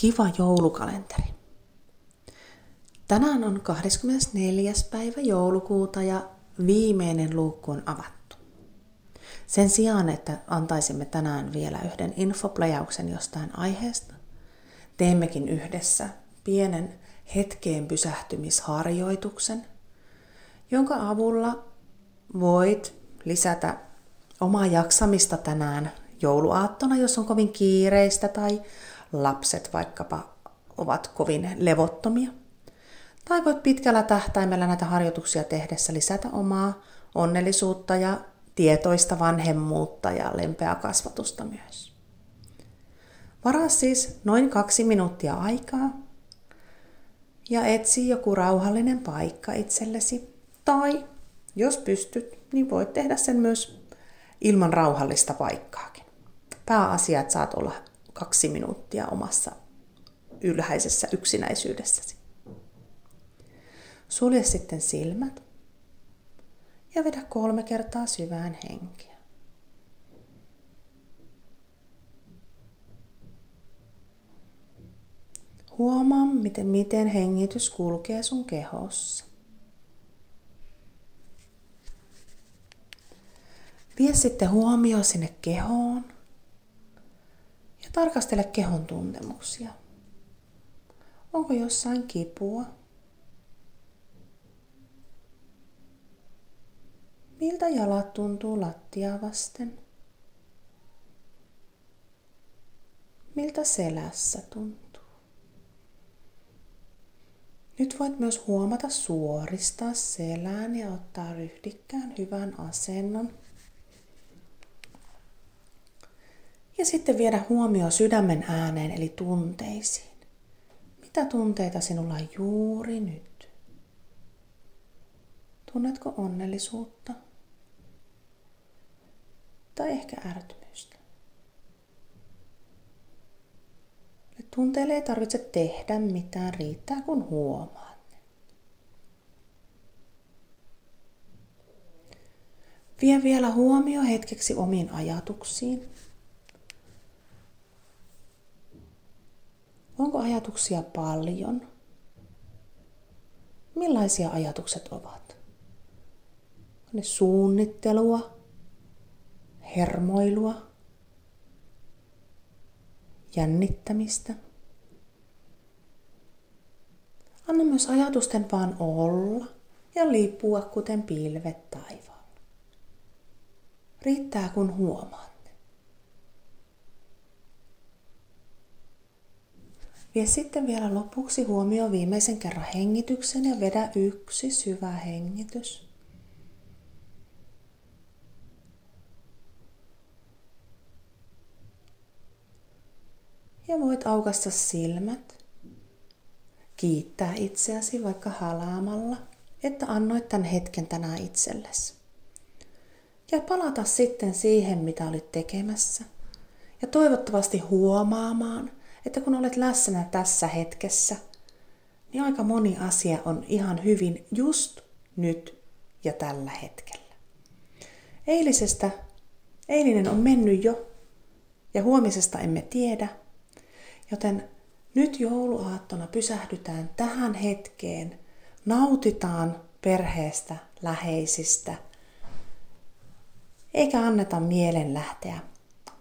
kiva joulukalenteri. Tänään on 24. päivä joulukuuta ja viimeinen luukku on avattu. Sen sijaan, että antaisimme tänään vielä yhden infoplejauksen jostain aiheesta, teemmekin yhdessä pienen hetkeen pysähtymisharjoituksen, jonka avulla voit lisätä omaa jaksamista tänään jouluaattona, jos on kovin kiireistä tai lapset vaikkapa ovat kovin levottomia. Tai voit pitkällä tähtäimellä näitä harjoituksia tehdessä lisätä omaa onnellisuutta ja tietoista vanhemmuutta ja lempeää kasvatusta myös. Varaa siis noin kaksi minuuttia aikaa ja etsi joku rauhallinen paikka itsellesi. Tai jos pystyt, niin voit tehdä sen myös ilman rauhallista paikkaakin. Pääasia, että saat olla kaksi minuuttia omassa ylhäisessä yksinäisyydessäsi. Sulje sitten silmät ja vedä kolme kertaa syvään henkeä. Huomaa, miten, miten hengitys kulkee sun kehossa. Vie sitten huomio sinne kehoon tarkastele kehon tuntemuksia. Onko jossain kipua? Miltä jalat tuntuu lattia vasten? Miltä selässä tuntuu? Nyt voit myös huomata suoristaa selään ja ottaa ryhdikkään hyvän asennon. Ja sitten viedä huomio sydämen ääneen eli tunteisiin. Mitä tunteita sinulla on juuri nyt? Tunnetko onnellisuutta? Tai ehkä ärtymystä? Tunteille ei tarvitse tehdä mitään, riittää kun huomaat ne. Vie vielä huomio hetkeksi omiin ajatuksiin. Onko ajatuksia paljon? Millaisia ajatukset ovat? On ne suunnittelua, hermoilua, jännittämistä? Anna myös ajatusten vaan olla ja liippua kuten pilvet taivaalla. Riittää kun huomaa. Vie sitten vielä lopuksi huomio viimeisen kerran hengityksen ja vedä yksi syvä hengitys. Ja voit aukasta silmät, kiittää itseäsi vaikka halaamalla, että annoit tämän hetken tänään itsellesi. Ja palata sitten siihen, mitä olit tekemässä. Ja toivottavasti huomaamaan, että kun olet läsnä tässä hetkessä, niin aika moni asia on ihan hyvin just nyt ja tällä hetkellä. Eilisestä, eilinen on mennyt jo ja huomisesta emme tiedä, joten nyt jouluaattona pysähdytään tähän hetkeen, nautitaan perheestä, läheisistä, eikä anneta mielen lähteä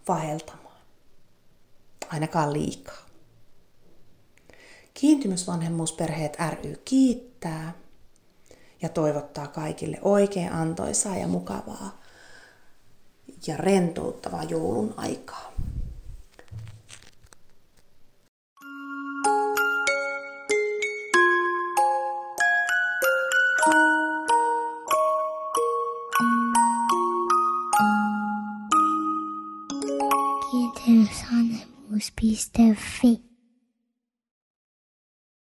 vaeltamaan ainakaan liikaa. Kiintymysvanhemmuusperheet ry kiittää ja toivottaa kaikille oikein antoisaa ja mukavaa ja rentouttavaa joulun aikaa. Kiitos os fate.